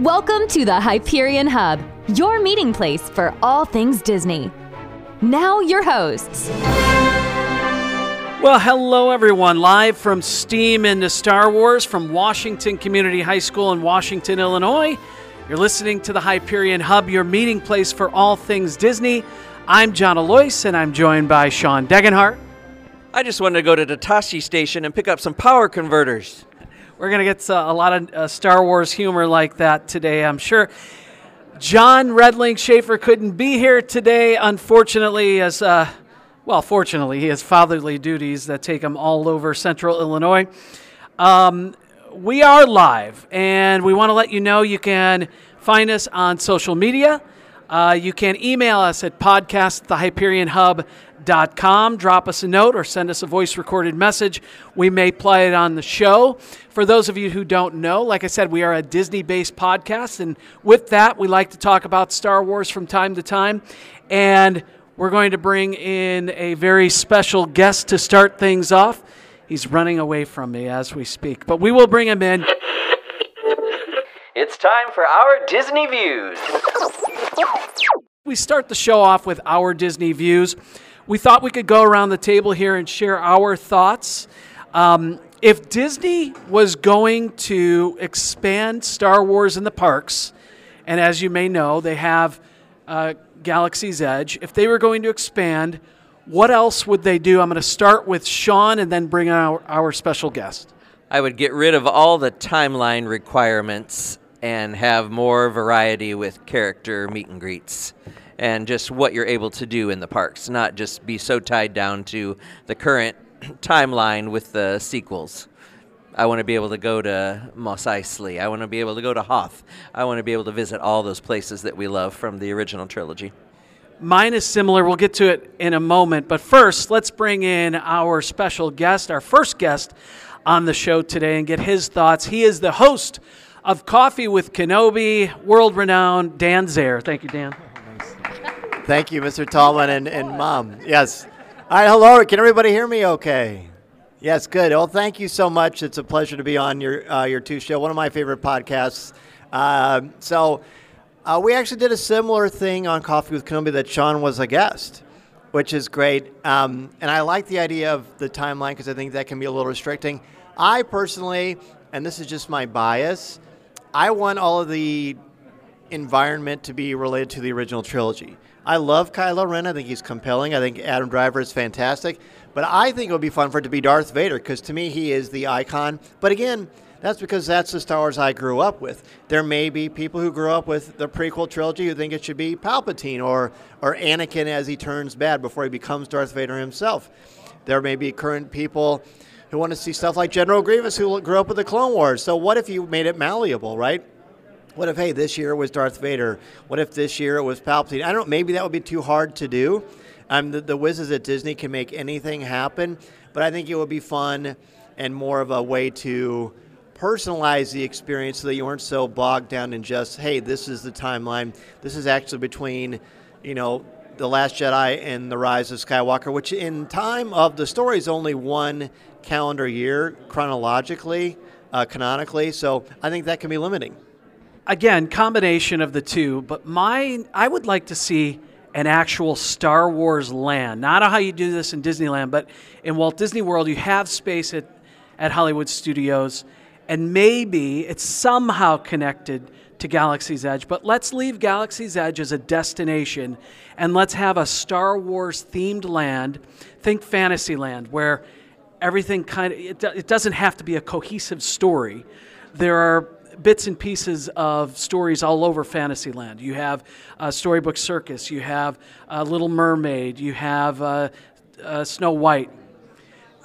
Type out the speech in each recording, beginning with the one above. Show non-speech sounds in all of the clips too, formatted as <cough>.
Welcome to the Hyperion Hub, your meeting place for all things Disney. Now, your hosts. Well, hello everyone. Live from Steam into Star Wars from Washington Community High School in Washington, Illinois. You're listening to the Hyperion Hub, your meeting place for all things Disney. I'm John Alois, and I'm joined by Sean Degenhart. I just wanted to go to the Tosche station and pick up some power converters. We're going to get uh, a lot of uh, Star Wars humor like that today, I'm sure. John Redling Schaefer couldn't be here today, unfortunately, as uh, well, fortunately, he has fatherly duties that take him all over central Illinois. Um, we are live, and we want to let you know you can find us on social media. Uh, you can email us at podcast@thehyperionhub.com. Drop us a note or send us a voice recorded message. We may play it on the show. For those of you who don't know, like I said, we are a Disney based podcast. And with that, we like to talk about Star Wars from time to time. And we're going to bring in a very special guest to start things off. He's running away from me as we speak, but we will bring him in. It's time for our Disney Views. We start the show off with our Disney views. We thought we could go around the table here and share our thoughts. Um, if Disney was going to expand Star Wars in the parks, and as you may know, they have uh, Galaxy's Edge, if they were going to expand, what else would they do? I'm going to start with Sean and then bring our, our special guest. I would get rid of all the timeline requirements and have more variety with character meet and greets and just what you're able to do in the parks, not just be so tied down to the current <clears throat> timeline with the sequels. I want to be able to go to Mos Eisley. I want to be able to go to Hoth. I want to be able to visit all those places that we love from the original trilogy. Mine is similar. We'll get to it in a moment. But first, let's bring in our special guest, our first guest on the show today, and get his thoughts. He is the host of Coffee with Kenobi, world renowned Dan Zehr. Thank you, Dan. Thank you, Mr. Tallman and, and Mom. Yes. All right, hello. Can everybody hear me okay? Yes, good. Well, thank you so much. It's a pleasure to be on your, uh, your two show, one of my favorite podcasts. Uh, so, uh, we actually did a similar thing on Coffee with Kenobi that Sean was a guest, which is great. Um, and I like the idea of the timeline because I think that can be a little restricting. I personally, and this is just my bias, I want all of the environment to be related to the original trilogy. I love Kylo Ren. I think he's compelling. I think Adam Driver is fantastic. But I think it would be fun for it to be Darth Vader because to me he is the icon. But again, that's because that's the Star Wars I grew up with. There may be people who grew up with the prequel trilogy who think it should be Palpatine or or Anakin as he turns bad before he becomes Darth Vader himself. There may be current people who want to see stuff like General Grievous who grew up with the Clone Wars. So what if you made it malleable, right? What if, hey, this year it was Darth Vader? What if this year it was Palpatine? I don't. Know, maybe that would be too hard to do. Um, the, the whizzes at Disney can make anything happen, but I think it would be fun and more of a way to personalize the experience so that you weren't so bogged down in just, hey, this is the timeline. This is actually between, you know, the Last Jedi and the Rise of Skywalker, which in time of the story is only one calendar year chronologically, uh, canonically. So I think that can be limiting again, combination of the two, but mine, I would like to see an actual Star Wars land. Not how you do this in Disneyland, but in Walt Disney World, you have space at, at Hollywood Studios, and maybe it's somehow connected to Galaxy's Edge. But let's leave Galaxy's Edge as a destination, and let's have a Star Wars themed land. Think Fantasyland, where everything kind of, it, it doesn't have to be a cohesive story. There are bits and pieces of stories all over Fantasyland. You have uh, Storybook Circus, you have uh, Little Mermaid, you have uh, uh, Snow White.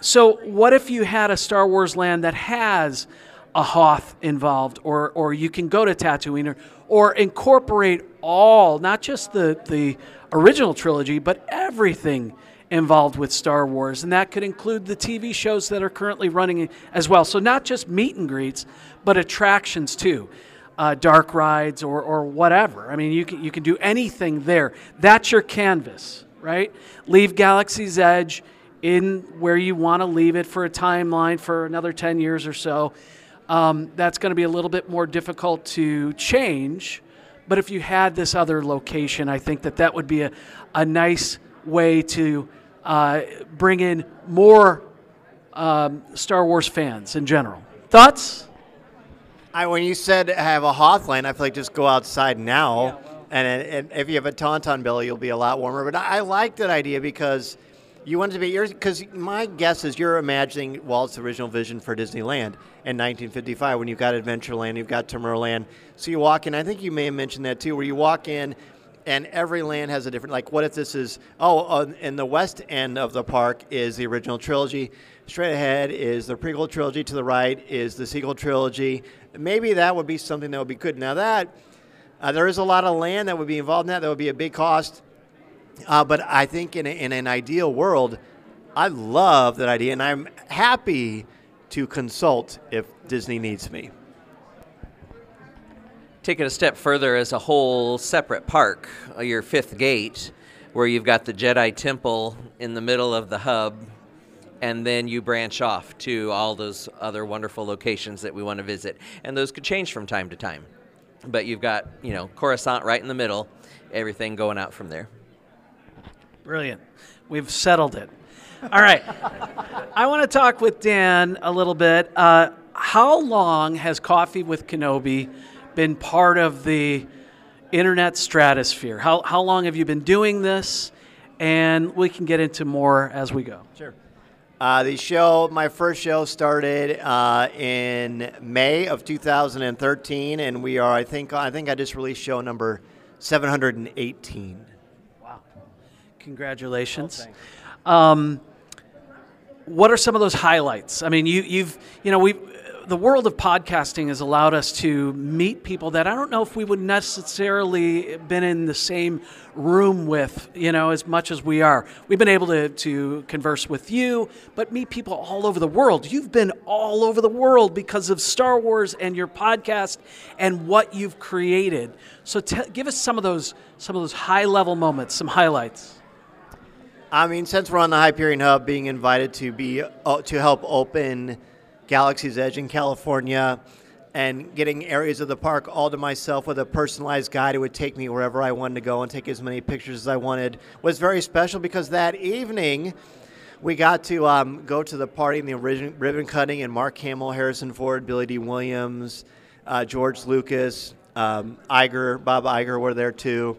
So, what if you had a Star Wars land that has a Hoth involved, or, or you can go to Tatooine, or, or incorporate all, not just the, the original trilogy, but everything involved with Star Wars, and that could include the TV shows that are currently running as well. So, not just meet and greets, but attractions too. Uh, dark rides or, or whatever. I mean, you can, you can do anything there. That's your canvas, right? Leave Galaxy's Edge in where you want to leave it for a timeline for another 10 years or so. um, that's going to be a little bit more difficult to change. But if you had this other location, I think that that would be a, a nice way to uh, bring in more um, Star Wars fans in general. Thoughts? I, when you said have a Hothland, I feel like just go outside now, and, and if you have a Tauntaun belly, you'll be a lot warmer. But I, I like that idea because you wanted to be yours. Because my guess is you're imagining Walt's original vision for Disneyland in 1955 when you've got Adventureland, you've got Tomorrowland. So you walk in. I think you may have mentioned that too, where you walk in and every land has a different like what if this is oh in the west end of the park is the original trilogy straight ahead is the prequel trilogy to the right is the sequel trilogy. Maybe that would be something that would be good. Now that uh, there is a lot of land that would be involved in that that would be a big cost. Uh, but i think in, a, in an ideal world i love that idea and i'm happy to consult if disney needs me take it a step further as a whole separate park, uh, your fifth gate, where you've got the Jedi Temple in the middle of the hub, and then you branch off to all those other wonderful locations that we want to visit. And those could change from time to time. But you've got, you know, Coruscant right in the middle, everything going out from there. Brilliant. We've settled it. All right. I want to talk with Dan a little bit. Uh, how long has Coffee with Kenobi been part of the internet stratosphere? How, how long have you been doing this? And we can get into more as we go. Sure. Uh, the show, my first show started uh, in May of 2013, and we are, I think, I think I just released show number 718. Wow! Congratulations. Oh, um, what are some of those highlights? I mean, you, you've, you know, we the world of podcasting has allowed us to meet people that I don't know if we would necessarily been in the same room with, you know, as much as we are. We've been able to, to converse with you, but meet people all over the world. You've been all over the world because of Star Wars and your podcast and what you've created. So t- give us some of those some of those high level moments, some highlights. I mean, since we're on the Hyperion Hub, being invited to be uh, to help open Galaxy's Edge in California and getting areas of the park all to myself with a personalized guide who would take me wherever I wanted to go and take as many pictures as I wanted was very special because that evening we got to um, go to the party and the ribbon cutting and Mark Hamill, Harrison Ford, Billy Dee Williams, uh, George Lucas, um, Iger, Bob Iger were there too.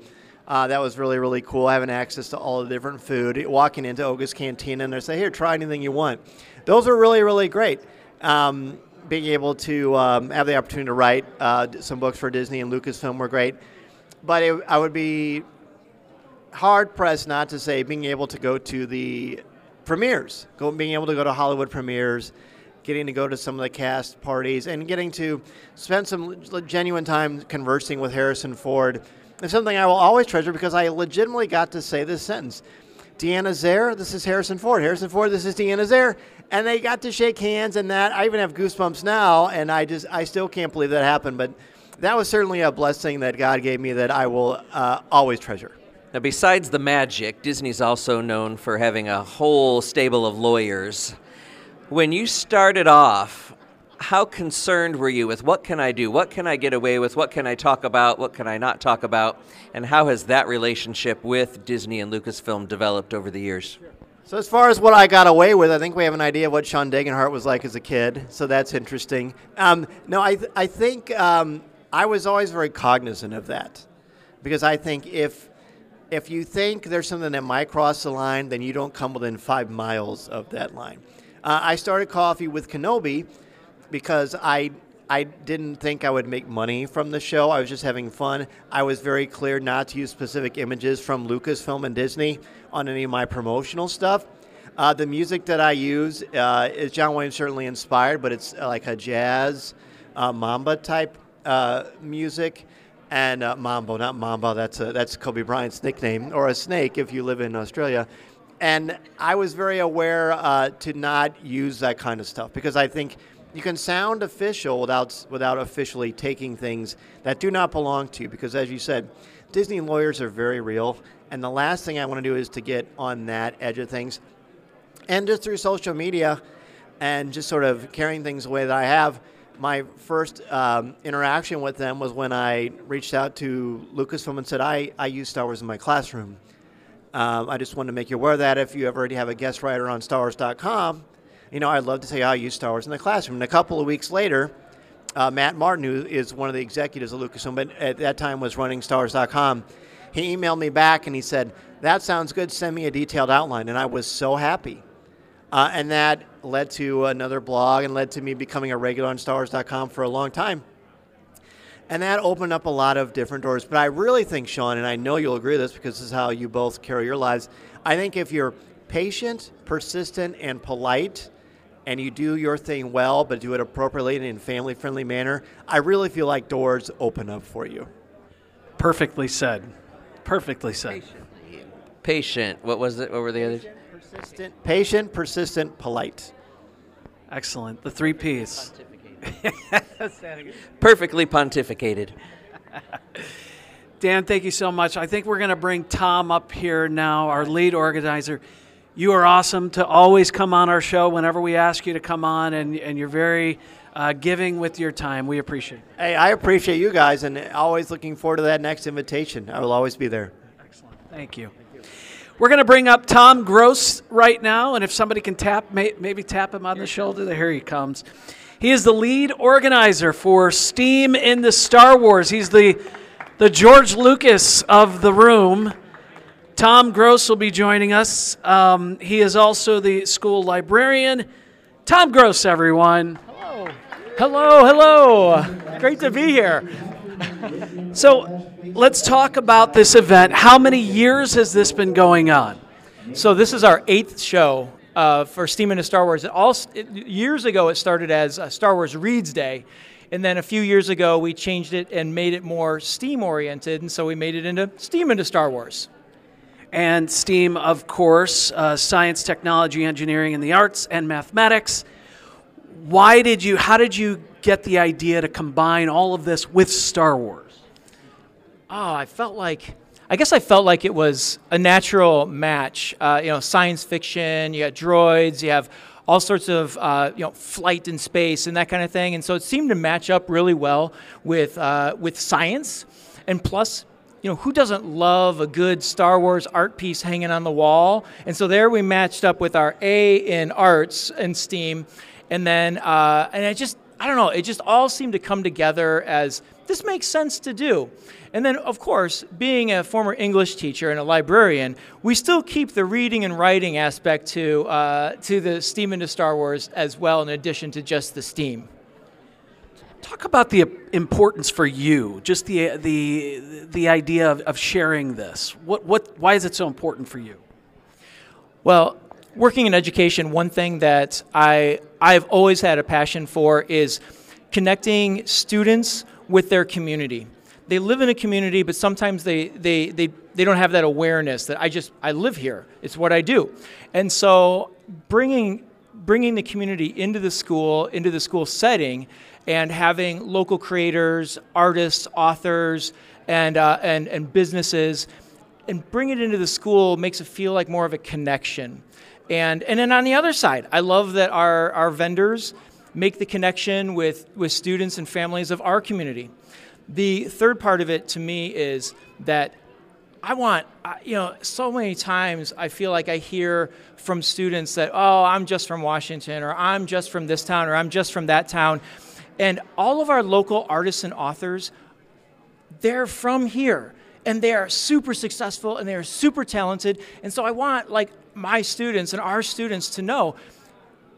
Uh, that was really, really cool. Having access to all the different food, walking into Oga's Cantina and they say, "Here, try anything you want." Those are really, really great um, being able to um, have the opportunity to write uh, some books for Disney and Lucasfilm were great. But it, I would be hard pressed not to say being able to go to the premieres, go, being able to go to Hollywood premieres, getting to go to some of the cast parties, and getting to spend some genuine time conversing with Harrison Ford is something I will always treasure because I legitimately got to say this sentence. Deanna Zehr, this is Harrison Ford. Harrison Ford, this is Deanna Zehr and they got to shake hands and that. I even have goosebumps now, and I just I still can't believe that happened. But that was certainly a blessing that God gave me that I will uh, always treasure. Now, besides the magic, Disney's also known for having a whole stable of lawyers. When you started off, how concerned were you with what can I do? What can I get away with? What can I talk about? What can I not talk about? And how has that relationship with Disney and Lucasfilm developed over the years? So as far as what I got away with, I think we have an idea of what Sean Degenhart was like as a kid. So that's interesting. Um, no, I th- I think um, I was always very cognizant of that, because I think if if you think there's something that might cross the line, then you don't come within five miles of that line. Uh, I started coffee with Kenobi because I I didn't think I would make money from the show. I was just having fun. I was very clear not to use specific images from Lucasfilm and Disney on any of my promotional stuff. Uh, the music that I use uh, is John Wayne certainly inspired, but it's uh, like a jazz uh, mamba type uh, music. And uh, mambo, not mamba, that's, a, that's Kobe Bryant's nickname, or a snake if you live in Australia. And I was very aware to not use that kind of stuff because I think you can sound official without without officially taking things that do not belong to you. Because as you said, Disney lawyers are very real, and the last thing I want to do is to get on that edge of things. And just through social media, and just sort of carrying things away that I have, my first um, interaction with them was when I reached out to Lucasfilm and said, I, I use Star Wars in my classroom. Um, I just wanted to make you aware of that if you ever already have a guest writer on StarWars.com, you know, I'd love to say I use Star Wars in the classroom. And a couple of weeks later, uh, Matt Martin, who is one of the executives of Lucasfilm, but at that time was running StarWars.com, he emailed me back and he said, That sounds good, send me a detailed outline. And I was so happy. Uh, and that led to another blog and led to me becoming a regular on StarWars.com for a long time. And that opened up a lot of different doors. But I really think, Sean, and I know you'll agree with this because this is how you both carry your lives. I think if you're patient, persistent, and polite, and you do your thing well, but do it appropriately and in a family friendly manner, I really feel like doors open up for you. Perfectly said. Perfectly said. Patient. What was it? What were the others? Persistent, patient, persistent, polite. Excellent. The three P's. <laughs> Perfectly pontificated. Dan, thank you so much. I think we're going to bring Tom up here now, our lead organizer. You are awesome to always come on our show whenever we ask you to come on, and, and you're very uh, giving with your time. We appreciate it. Hey, I appreciate you guys, and always looking forward to that next invitation. I will always be there. Excellent. Thank you. We're going to bring up Tom Gross right now, and if somebody can tap, may, maybe tap him on the shoulder. Here he comes. He is the lead organizer for Steam in the Star Wars. He's the the George Lucas of the room. Tom Gross will be joining us. Um, he is also the school librarian. Tom Gross, everyone. Hello. Hello, hello. Great to be here. So let's talk about this event. How many years has this been going on? So this is our eighth show uh, for Steam into Star Wars. It all it, years ago, it started as Star Wars Reads Day, and then a few years ago, we changed it and made it more Steam oriented, and so we made it into Steam into Star Wars. And STEAM, of course, uh, science, technology, engineering, and the arts, and mathematics. Why did you? How did you get the idea to combine all of this with Star Wars? Oh, I felt like I guess I felt like it was a natural match. Uh, you know, science fiction, you got droids, you have all sorts of uh, you know flight in space and that kind of thing, and so it seemed to match up really well with uh, with science, and plus. You know, who doesn't love a good Star Wars art piece hanging on the wall? And so there we matched up with our A in arts and STEAM, and then uh, and it just I don't know, it just all seemed to come together as this makes sense to do. And then, of course, being a former English teacher and a librarian, we still keep the reading and writing aspect to, uh, to the Steam into Star Wars as well, in addition to just the Steam. Talk about the importance for you, just the, the, the idea of, of sharing this. What, what, why is it so important for you? Well, working in education, one thing that I, I've always had a passion for is connecting students with their community they live in a community, but sometimes they, they, they, they don't have that awareness that I just, I live here. It's what I do. And so bringing, bringing the community into the school, into the school setting, and having local creators, artists, authors, and, uh, and, and businesses, and bring it into the school makes it feel like more of a connection. And, and then on the other side, I love that our, our vendors make the connection with, with students and families of our community. The third part of it to me is that I want, you know, so many times I feel like I hear from students that, oh, I'm just from Washington, or I'm just from this town, or I'm just from that town. And all of our local artists and authors, they're from here. And they are super successful and they are super talented. And so I want, like, my students and our students to know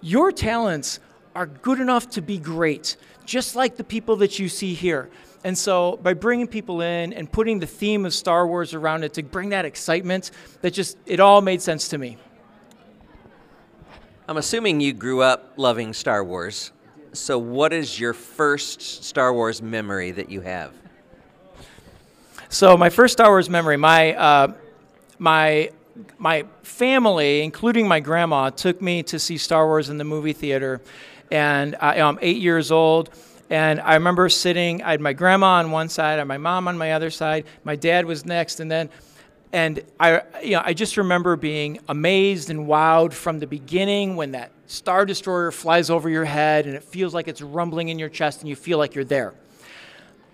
your talents are good enough to be great, just like the people that you see here. And so by bringing people in and putting the theme of Star Wars around it to bring that excitement, that just, it all made sense to me. I'm assuming you grew up loving Star Wars. So what is your first Star Wars memory that you have? So my first Star Wars memory, my, uh, my, my family, including my grandma, took me to see Star Wars in the movie theater. And I, I'm eight years old and I remember sitting, I had my grandma on one side, and my mom on my other side. My dad was next. And then and I, you know, I just remember being amazed and wowed from the beginning when that Star Destroyer flies over your head and it feels like it's rumbling in your chest and you feel like you're there.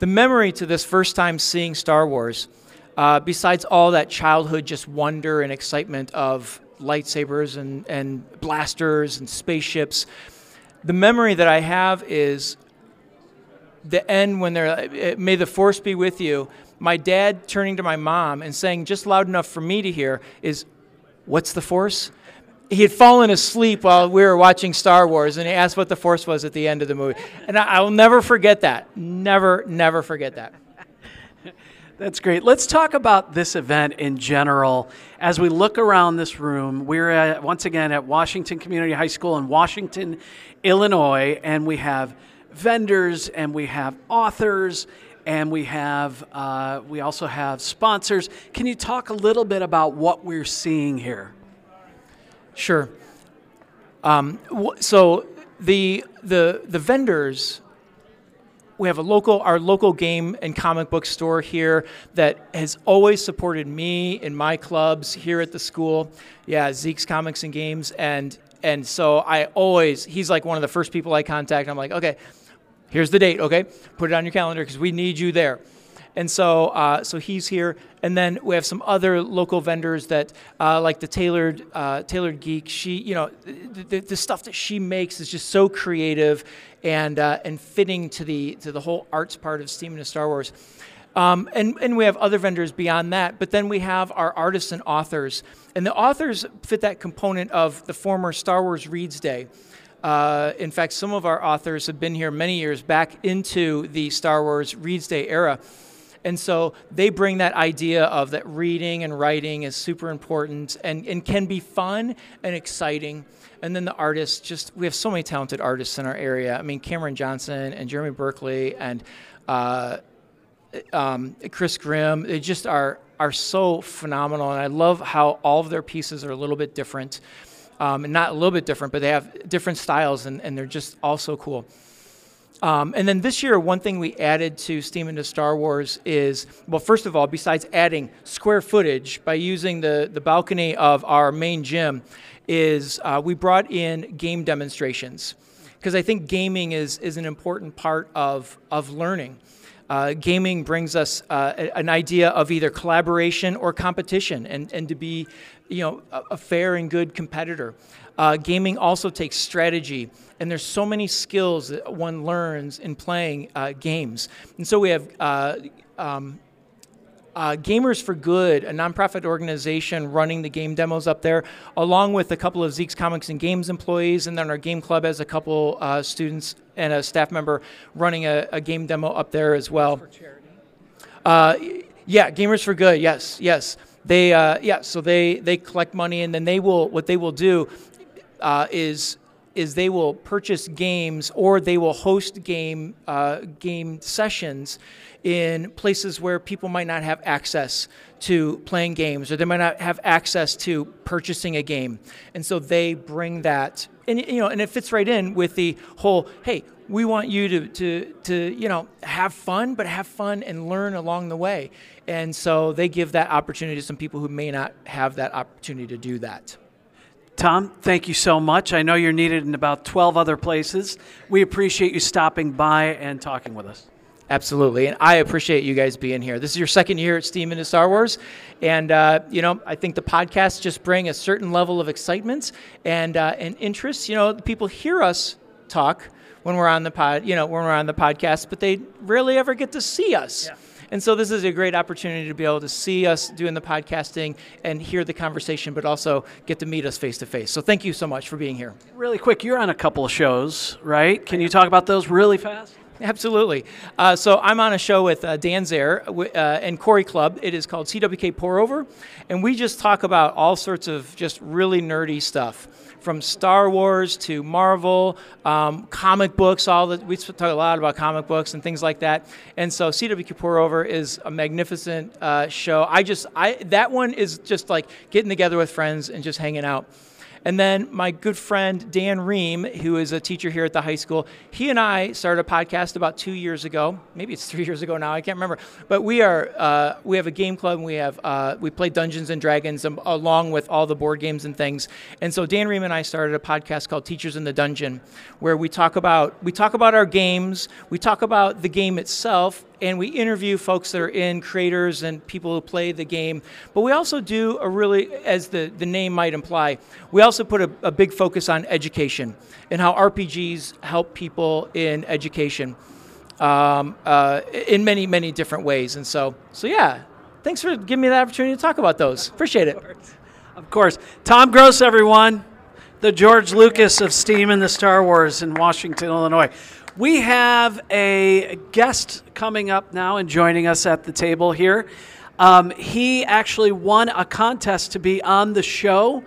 The memory to this first time seeing Star Wars, uh, besides all that childhood just wonder and excitement of lightsabers and, and blasters and spaceships, the memory that I have is the end when they're, uh, uh, may the force be with you. My dad turning to my mom and saying, just loud enough for me to hear, is, What's the force? He had fallen asleep while we were watching Star Wars, and he asked what the force was at the end of the movie. And I, I will never forget that. Never, never forget that. <laughs> That's great. Let's talk about this event in general. As we look around this room, we're at, once again at Washington Community High School in Washington, Illinois, and we have vendors and we have authors and we have uh, we also have sponsors. Can you talk a little bit about what we're seeing here? Sure. Um, so the the the vendors we have a local our local game and comic book store here that has always supported me in my clubs here at the school yeah zeek's comics and games and and so i always he's like one of the first people i contact i'm like okay here's the date okay put it on your calendar because we need you there and so, uh, so he's here, and then we have some other local vendors that, uh, like the tailored, uh, tailored geek. She, you know, the, the, stuff that she makes is just so creative, and uh, and fitting to the to the whole arts part of Steam and Star Wars. Um, and, and we have other vendors beyond that, but then we have our artists and authors. And the authors fit that component of the former Star Wars Reads Day. Uh, in fact, some of our authors have been here many years back into the Star Wars Reads Day era. And so they bring that idea of that reading and writing is super important and, and can be fun and exciting. And then the artists, just we have so many talented artists in our area. I mean, Cameron Johnson and Jeremy Berkeley and uh, um, Chris Grimm, they just are are so phenomenal. And I love how all of their pieces are a little bit different. Um, and not a little bit different, but they have different styles and, and they're just all so cool. Um, and then this year, one thing we added to Steam into Star Wars is, well, first of all, besides adding square footage by using the, the balcony of our main gym, is uh, we brought in game demonstrations. Because I think gaming is, is an important part of, of learning. Uh, gaming brings us uh, an idea of either collaboration or competition and, and to be you know, a, a fair and good competitor. Uh, gaming also takes strategy, and there's so many skills that one learns in playing uh, games. And so we have uh, um, uh, Gamers for Good, a nonprofit organization running the game demos up there, along with a couple of Zeek's Comics and Games employees, and then our game club has a couple uh, students and a staff member running a, a, game demo up there as well. For charity. Uh, yeah, Gamers for Good. Yes, yes. They uh, yeah. So they they collect money, and then they will what they will do uh, is is they will purchase games or they will host game uh, game sessions in places where people might not have access to playing games or they might not have access to purchasing a game and so they bring that and you know and it fits right in with the whole hey we want you to to to you know have fun but have fun and learn along the way and so they give that opportunity to some people who may not have that opportunity to do that Tom, thank you so much. I know you're needed in about 12 other places. We appreciate you stopping by and talking with us. Absolutely, and I appreciate you guys being here. This is your second year at Steam into Star Wars, and uh, you know I think the podcasts just bring a certain level of excitement and uh, and interest. You know, people hear us talk when we're on the pod, you know, when we're on the podcast, but they rarely ever get to see us. Yeah. And so this is a great opportunity to be able to see us doing the podcasting and hear the conversation, but also get to meet us face to face. So thank you so much for being here. Really quick, you're on a couple of shows, right? Can you talk about those really fast? Absolutely. Uh, so I'm on a show with uh, Dan Zehr uh, and Corey Club. It is called CWK Pour Over, and we just talk about all sorts of just really nerdy stuff from Star Wars to Marvel, um, comic books. All that we talk a lot about comic books and things like that. And so CW Pour Over is a magnificent uh, show. I just I that one is just like getting together with friends and just hanging out. And then my good friend Dan Ream, who is a teacher here at the high school, he and I started a podcast about two years ago. Maybe it's three <laughs> years ago now. I can't remember. But we are uh, we have a game club. And we have uh, we play Dungeons and Dragons um, along with all the board games and things. And so Dan Ream and I started a podcast called Teachers in the Dungeon, where we talk about we talk about our games. We talk about the game itself and we interview folks that are in creators and people who play the game. But we also do a really, as the, the name might imply, we also put a, a big focus on education and how RPGs help people in education um, uh, in many, many different ways. And so, so yeah, thanks for giving me the opportunity to talk about those. Appreciate it. Of course. Tom Gross, everyone, the George Lucas of Steam and the Star Wars in Washington, Illinois. We have a guest coming up now and joining us at the table here. Um, he actually won a contest to be on the show,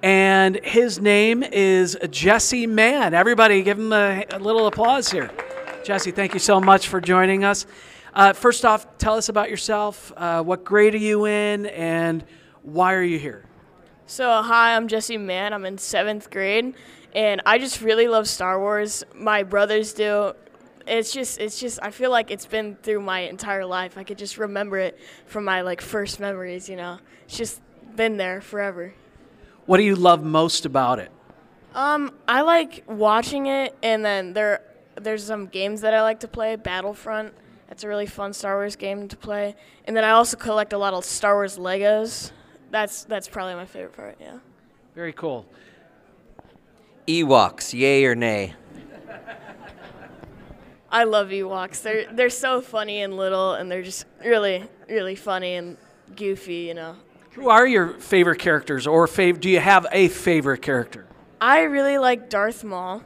and his name is Jesse Mann. Everybody, give him a, a little applause here. Jesse, thank you so much for joining us. Uh, first off, tell us about yourself. Uh, what grade are you in, and why are you here? So, hi, I'm Jesse Mann. I'm in seventh grade, and I just really love Star Wars. My brothers do. It's just, it's just. I feel like it's been through my entire life. I could just remember it from my like first memories. You know, it's just been there forever. What do you love most about it? Um, I like watching it, and then there, there's some games that I like to play. Battlefront. That's a really fun Star Wars game to play. And then I also collect a lot of Star Wars Legos. That's that's probably my favorite part. Yeah. Very cool. Ewoks, yay or nay? I love Ewoks. They're they're so funny and little, and they're just really really funny and goofy. You know. Who are your favorite characters, or fav- do you have a favorite character? I really like Darth Maul,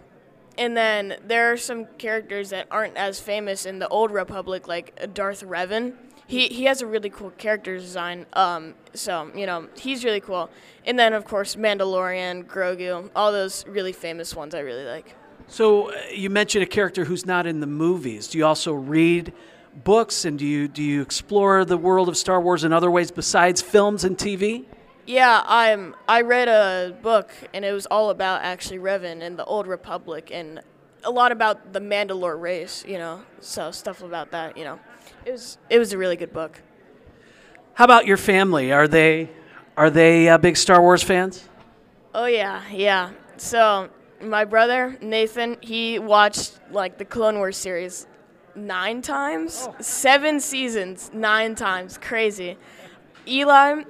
and then there are some characters that aren't as famous in the Old Republic, like Darth Revan. He he has a really cool character design. Um, so you know he's really cool. And then of course Mandalorian, Grogu, all those really famous ones I really like. So uh, you mentioned a character who's not in the movies. Do you also read books, and do you do you explore the world of Star Wars in other ways besides films and TV? Yeah, I'm. I read a book, and it was all about actually Revan and the Old Republic, and a lot about the Mandalore race. You know, so stuff about that. You know, it was it was a really good book. How about your family? Are they are they uh, big Star Wars fans? Oh yeah, yeah. So my brother Nathan, he watched like the Clone Wars series nine times, seven seasons, nine times. Crazy. Eli,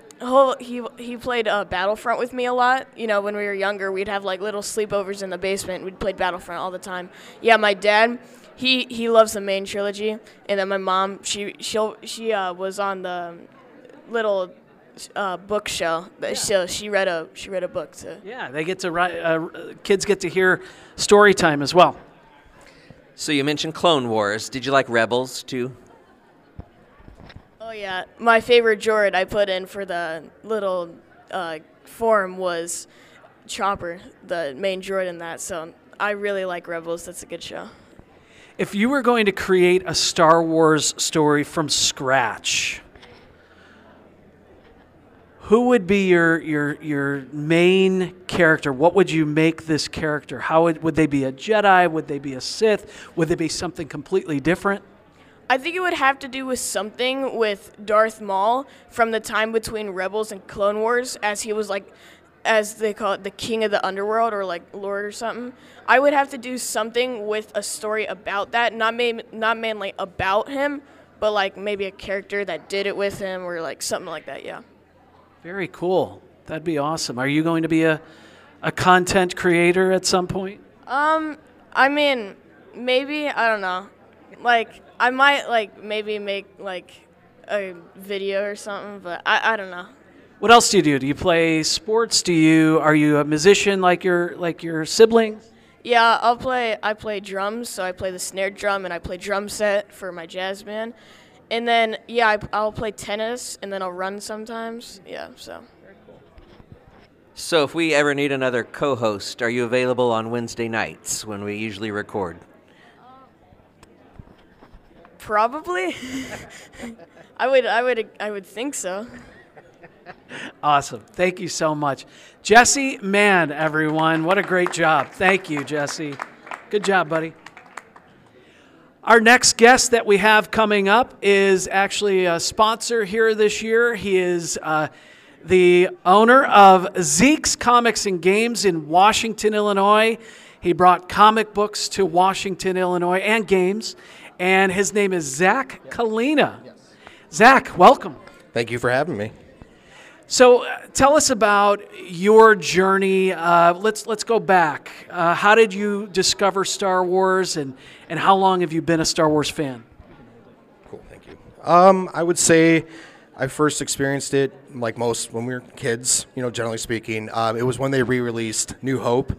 he he played uh, Battlefront with me a lot. You know, when we were younger, we'd have like little sleepovers in the basement. We'd play Battlefront all the time. Yeah, my dad, he he loves the main trilogy, and then my mom, she she she uh, was on the little uh, book show. That So she read a she read a book to Yeah, they get to write. Uh, kids get to hear story time as well. So you mentioned Clone Wars. Did you like Rebels too? Oh yeah, my favorite droid I put in for the little uh, form was Chopper, the main droid in that. So I really like Rebels. That's a good show. If you were going to create a Star Wars story from scratch, who would be your your your main character? What would you make this character? How would, would they be a Jedi? Would they be a Sith? Would they be something completely different? I think it would have to do with something with Darth Maul from the time between Rebels and Clone Wars, as he was like, as they call it, the king of the underworld or like lord or something. I would have to do something with a story about that, not ma- not mainly about him, but like maybe a character that did it with him or like something like that. Yeah. Very cool. That'd be awesome. Are you going to be a a content creator at some point? Um, I mean, maybe I don't know. Like I might like maybe make like a video or something, but I, I don't know. What else do you do? Do you play sports? Do you are you a musician like your like your siblings? Yeah, I'll play. I play drums, so I play the snare drum and I play drum set for my jazz band. And then yeah, I, I'll play tennis and then I'll run sometimes. Yeah, so So if we ever need another co-host, are you available on Wednesday nights when we usually record? probably. <laughs> I would. I would. I would think so. Awesome. Thank you so much. Jesse Mann, everyone. What a great job. Thank you, Jesse. Good job, buddy. Our next guest that we have coming up is actually a sponsor here this year. He is uh, the owner of Zeek's Comics and Games in Washington, Illinois. He brought comic books to Washington, Illinois, and games. And his name is Zak Kalina. Zak, welcome. Thank you for having me. So, uh, tell us about your journey. Uh, let's let's go back. Uh, how did you discover Star Wars, and and how long have you been a Star Wars fan? Cool, thank you. Um, I would say I first experienced it like most when we were kids. You know, generally speaking, uh, it was when they re-released New Hope.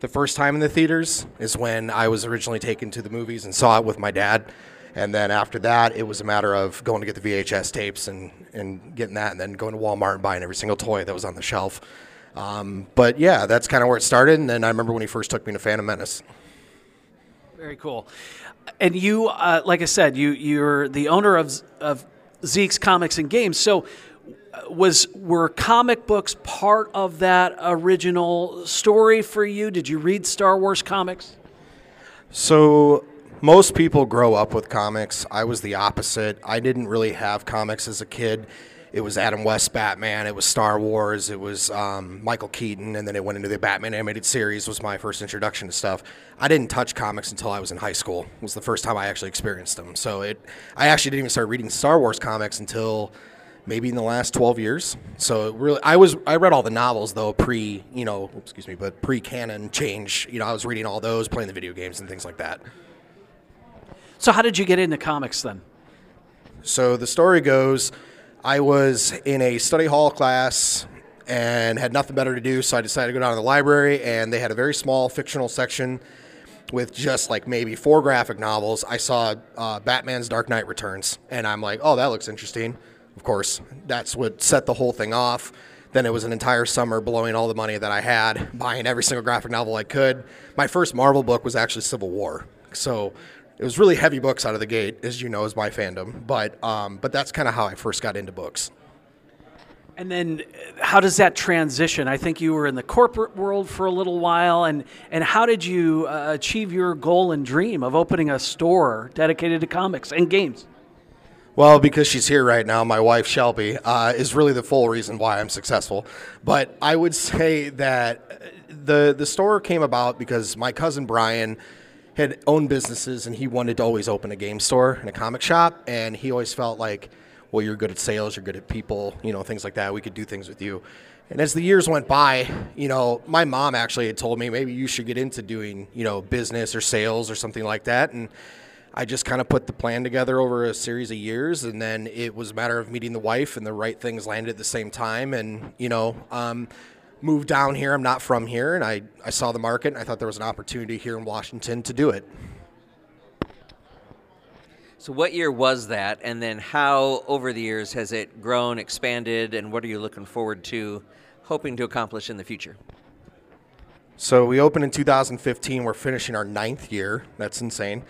The first time in the theaters is when I was originally taken to the movies and saw it with my dad. And then after that, it was a matter of going to get the VHS tapes and, and getting that, and then going to Walmart and buying every single toy that was on the shelf. Um, but yeah, that's kind of where it started. And then I remember when he first took me to Phantom Menace. Very cool. And you, uh, like I said, you you're the owner of of Zeek's Comics and Games. So, uh, was were comic books part of that original story for you? Did you read Star Wars comics? So most people grow up with comics. I was the opposite. I didn't really have comics as a kid. It was Adam West Batman. It was Star Wars. It was um, Michael Keaton, and then it went into the Batman animated series. Was my first introduction to stuff. I didn't touch comics until I was in high school. It was the first time I actually experienced them. So it, I actually didn't even start reading Star Wars comics until maybe in the last 12 years. So really, I was I read all the novels though pre, you know, excuse me, but pre canon change. You know, I was reading all those, playing the video games and things like that. So, how did you get into comics then? So the story goes, I was in a study hall class and had nothing better to do, so I decided to go down to the library, and they had a very small fictional section with just like maybe four graphic novels. I saw uh, Batman's Dark Knight Returns, and I'm like, oh, that looks interesting. Of course, that's what set the whole thing off. Then it was an entire summer blowing all the money that I had, buying every single graphic novel I could. My first Marvel book was actually Civil War. So it was really heavy books out of the gate, as you know, is my fandom. But um, but that's kind of how I first got into books. And then, uh, how does that transition? I think you were in the corporate world for a little while, and and how did you uh, achieve your goal and dream of opening a store dedicated to comics and games? Well, because she's here right now, my wife Shelby uh, is really the full reason why I'm successful. But I would say that the the store came about because my cousin Brian had owned businesses and he wanted to always open a game store and a comic shop. And he always felt like well you're good at sales you're good at people you know things like that. We could do things with you. And as the years went by you know my mom actually had told me maybe you should get into doing you know business or sales or something like that. And I just kind of put the plan together over a series of years, and then it was a matter of meeting the wife, and the right things landed at the same time. And you know, um, moved down here. I'm not from here, and I, I saw the market, and I thought there was an opportunity here in Washington to do it. So, what year was that? And then, how over the years has it grown, expanded, and what are you looking forward to, hoping to accomplish in the future? So, we opened in 2015. We're finishing our ninth year. That's insane.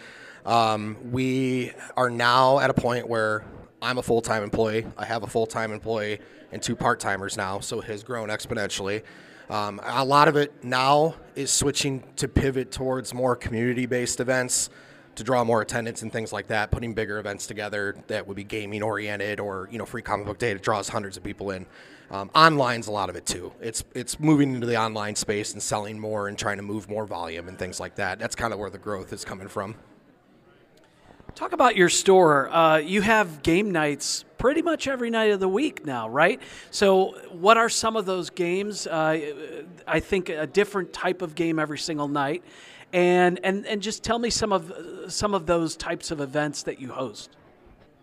Um, we are now at a point where I'm a full time employee. I have a full time employee and two part timers now, so it has grown exponentially. Um, a lot of it now is switching to pivot towards more community based events to draw more attendance and things like that, putting bigger events together that would be gaming oriented or, you know, free comic book day that draws hundreds of people in. Um, online's a lot of it too. It's it's moving into the online space and selling more and trying to move more volume and things like that. That's kind of where the growth is coming from. Talk about your store. Uh, you have game nights pretty much every night of the week now, right? So, what are some of those games? Uh, I think a different type of game every single night, and and and just tell me some of some of those types of events that you host.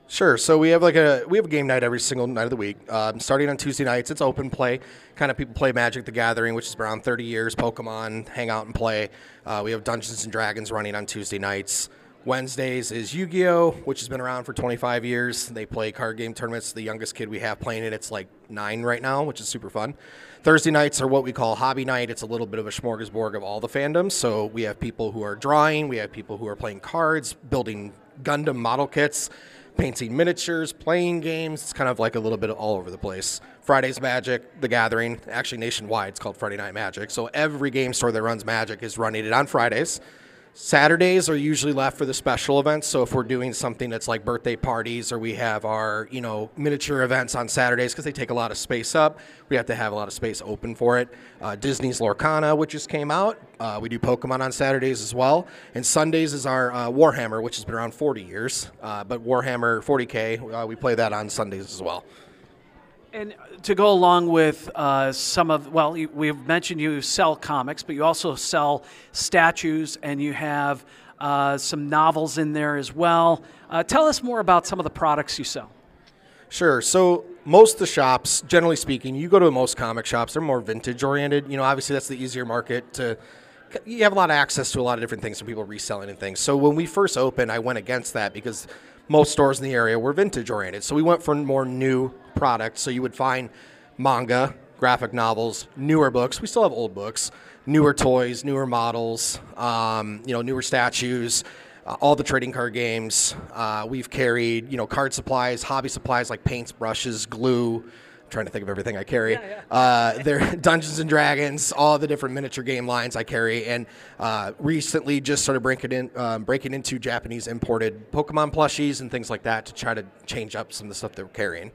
Sure. So we have like a we have a game night every single night of the week. Um, starting on Tuesday nights, it's open play. Kind of people play Magic the Gathering, which is around 30 years. Pokemon, hang out and play. Uh, we have Dungeons and Dragons running on Tuesday nights. Wednesdays is Yu Gi Oh!, which has been around for 25 years. They play card game tournaments. The youngest kid we have playing it, it's like nine right now, which is super fun. Thursday nights are what we call hobby night. It's a little bit of a smorgasbord of all the fandoms. So we have people who are drawing, we have people who are playing cards, building Gundam model kits, painting miniatures, playing games. It's kind of like a little bit all over the place. Friday's Magic, The Gathering, actually nationwide, it's called Friday Night Magic. So every game store that runs Magic is running it on Fridays. Saturdays are usually left for the special events. So if we're doing something that's like birthday parties or we have our, you know, miniature events on Saturdays because they take a lot of space up, we have to have a lot of space open for it. Uh, Disney's Lorcana, which just came out. Uh, we do Pokemon on Saturdays as well. And Sundays is our uh, Warhammer, which has been around 40 years. Uh, but Warhammer 40K, uh, we play that on Sundays as well. And to go along with uh, some of, well, we've mentioned you sell comics, but you also sell statues and you have uh, some novels in there as well. Uh, tell us more about some of the products you sell. Sure. So most of the shops, generally speaking, you go to most comic shops, they're more vintage oriented. You know, obviously that's the easier market to. You have a lot of access to a lot of different things from people reselling and things. So when we first opened, I went against that because most stores in the area were vintage oriented. So we went for more new products. So you would find manga, graphic novels, newer books. We still have old books, newer toys, newer models, um, you know, newer statues. Uh, all the trading card games. Uh, we've carried, you know, card supplies, hobby supplies like paints, brushes, glue. I'm trying to think of everything I carry. Yeah, yeah. Uh, there, <laughs> Dungeons and Dragons, all the different miniature game lines I carry, and uh, recently just started breaking in, um, breaking into Japanese imported Pokemon plushies and things like that to try to change up some of the stuff they're carrying.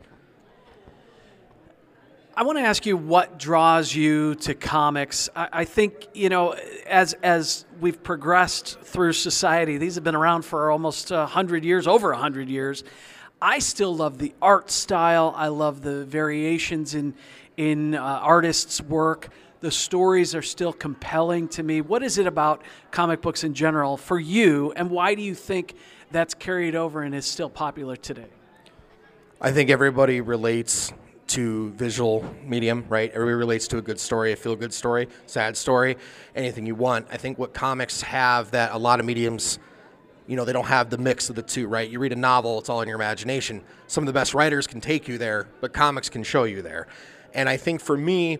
I want to ask you what draws you to comics. I, I, think you know, as as we've progressed through society, these have been around for almost hundred years, over hundred years. I still love the art style. I love the variations in in uh, artists' work. The stories are still compelling to me. What is it about comic books in general for you, and why do you think that's carried over and is still popular today? I think everybody relates to visual medium, right? Everybody relates to a good story, a feel good story, sad story, anything you want. I think what comics have that a lot of mediums, you know, they don't have the mix of the two, right? You read a novel, it's all in your imagination. Some of the best writers can take you there, but comics can show you there. And I think for me,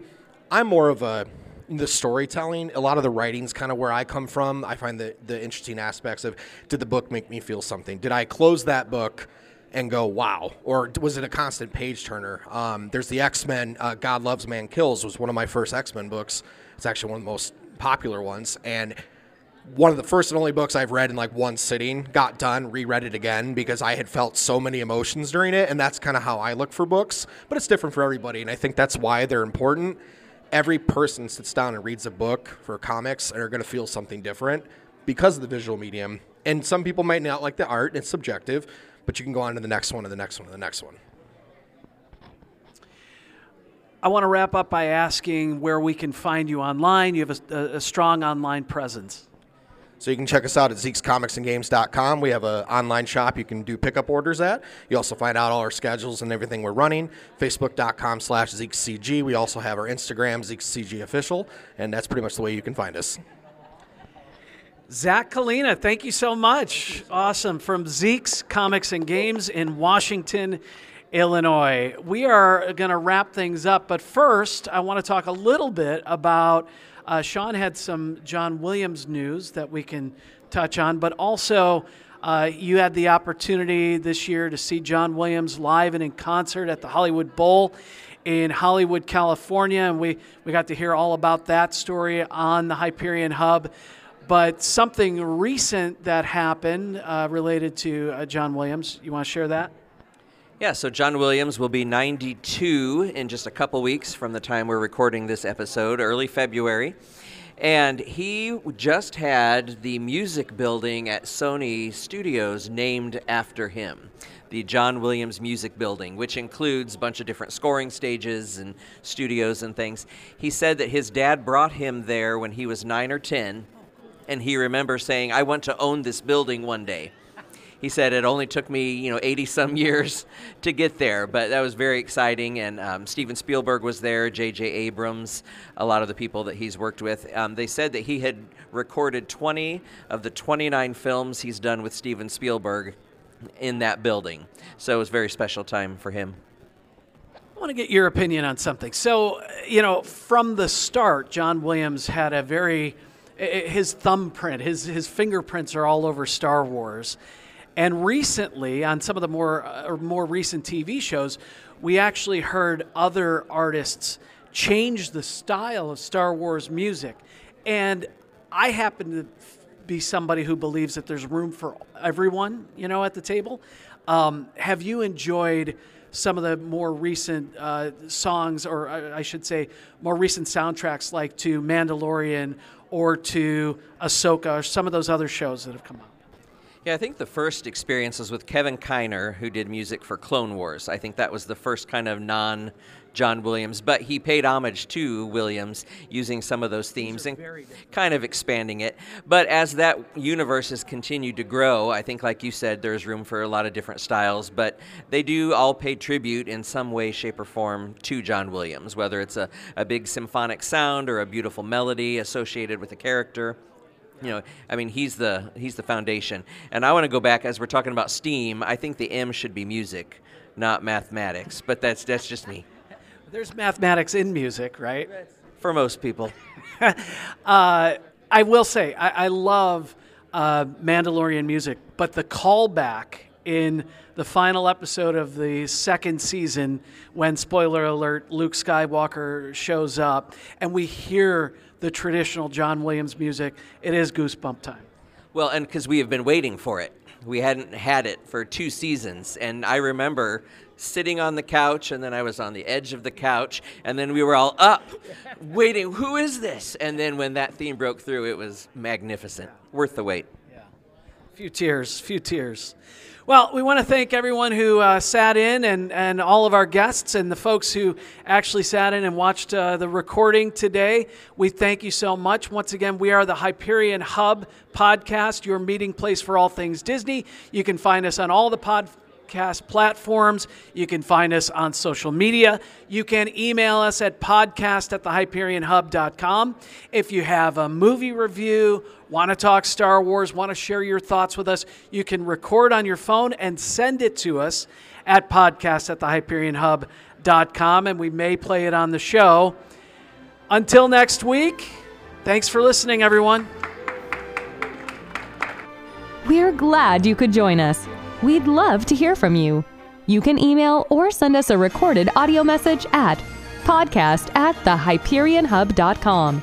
I'm more of a the storytelling, a lot of the writing's kind of where I come from. I find the the interesting aspects of did the book make me feel something? Did I close that book and go, wow? Or was it a constant page turner? Um, there's the X Men, uh, God Loves, Man Kills was one of my first X Men books. It's actually one of the most popular ones. And one of the first and only books I've read in like one sitting, got done, reread it again because I had felt so many emotions during it. And that's kind of how I look for books. But it's different for everybody. And I think that's why they're important. Every person sits down and reads a book for comics and are going to feel something different because of the visual medium. And some people might not like the art, it's subjective but you can go on to the next one and the next one and the next one. I want to wrap up by asking where we can find you online. You have a, a strong online presence. So you can check us out at Zeek'sComicsAndGames.com. We have an online shop you can do pickup orders at. You also find out all our schedules and everything we're running. Facebook.com slash ZeekCG. We also have our Instagram, ZeekCG Official, and that's pretty much the way you can find us. Zak Kalina, thank you so much. Awesome. From Zeek's Comics and Games in Washington, Illinois. We are going to wrap things up, but first, I want to talk a little bit about. Uh, Sean had some John Williams news that we can touch on, but also uh, you had the opportunity this year to see John Williams live and in concert at the Hollywood Bowl in Hollywood, California, and we, we got to hear all about that story on the Hyperion Hub but something recent that happened uh, related to uh, John Williams. You want to share that? Yeah, so John Williams will be 92 in just a couple weeks from the time we're recording this episode, early February. And he just had the music building at Sony Studios named after him the John Williams Music Building, which includes a bunch of different scoring stages and studios and things. He said that his dad brought him there when he was nine or 10 and he remembers saying, "I want to own this building one day." He said it only took me, you know, 80 some <laughs> years to get there, but that was very exciting. And um, Steven Spielberg was there, J.J. Abrams, a lot of the people that he's worked with. Um, they said that he had recorded 20 of the 29 films he's done with Steven Spielberg in that building. So it was a very special time for him. I want to get your opinion on something. So, you know, from the start, John Williams had a very his thumbprint, his his fingerprints are all over Star Wars. And recently, on some of the more uh, more recent TV shows, we actually heard other artists change the style of Star Wars music. And I happen to be somebody who believes that there's room for everyone, you know, at the table. Um, have you enjoyed some of the more recent uh, songs, or I should say, more recent soundtracks, like to Mandalorian or to Ahsoka, or some of those other shows that have come out? Yeah, I think the first experience was with Kevin Kiner, who did music for Clone Wars. I think that was the first kind of non John Williams, but he paid homage to Williams using some of those themes and kind of expanding it. But as that universe has continued to grow, I think, like you said, there's room for a lot of different styles, but they do all pay tribute in some way, shape, or form to John Williams, whether it's a, a big symphonic sound or a beautiful melody associated with a character you know i mean he's the he's the foundation. And i want to go back as we're talking about steam i think the m should be music not mathematics but that's that's just me. There's mathematics in music right? For most people. <laughs> Uh, i will say i, I love uh, mandalorian music but the callback in the final episode of the second season when spoiler alert luke skywalker shows up and we hear the traditional John Williams music, it is goosebump time. Well, and because we have been waiting for it. We hadn't had it for two seasons. And I remember sitting on the couch, and then I was on the edge of the couch, and then we were all up waiting. Who is this? And then when that theme broke through, it was magnificent. Worth the wait. Few tears, few tears. Well, we want to thank everyone who uh, sat in and, and all of our guests and the folks who actually sat in and watched uh, the recording today. We thank you so much. Once again, we are the Hyperion Hub podcast, your meeting place for all things Disney. You can find us on all the pod podcast platforms. You can find us on social media. You can email us at podcast at thehyperionhub.com. If you have a movie review, want to talk Star Wars, want to share your thoughts with us, you can record on your phone and send it to us at podcast at thehyperionhub.com, and we may play it on the show. Until next week, thanks for listening, everyone. We're glad you could join us. We'd love to hear from you. You can email or send us a recorded audio message at podcast at thehyperionhub.com.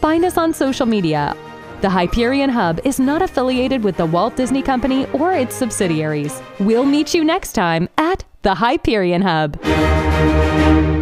Find us on social media. The Hyperion Hub is not affiliated with the Walt Disney Company or its subsidiaries. We'll meet you next time at the Hyperion Hub.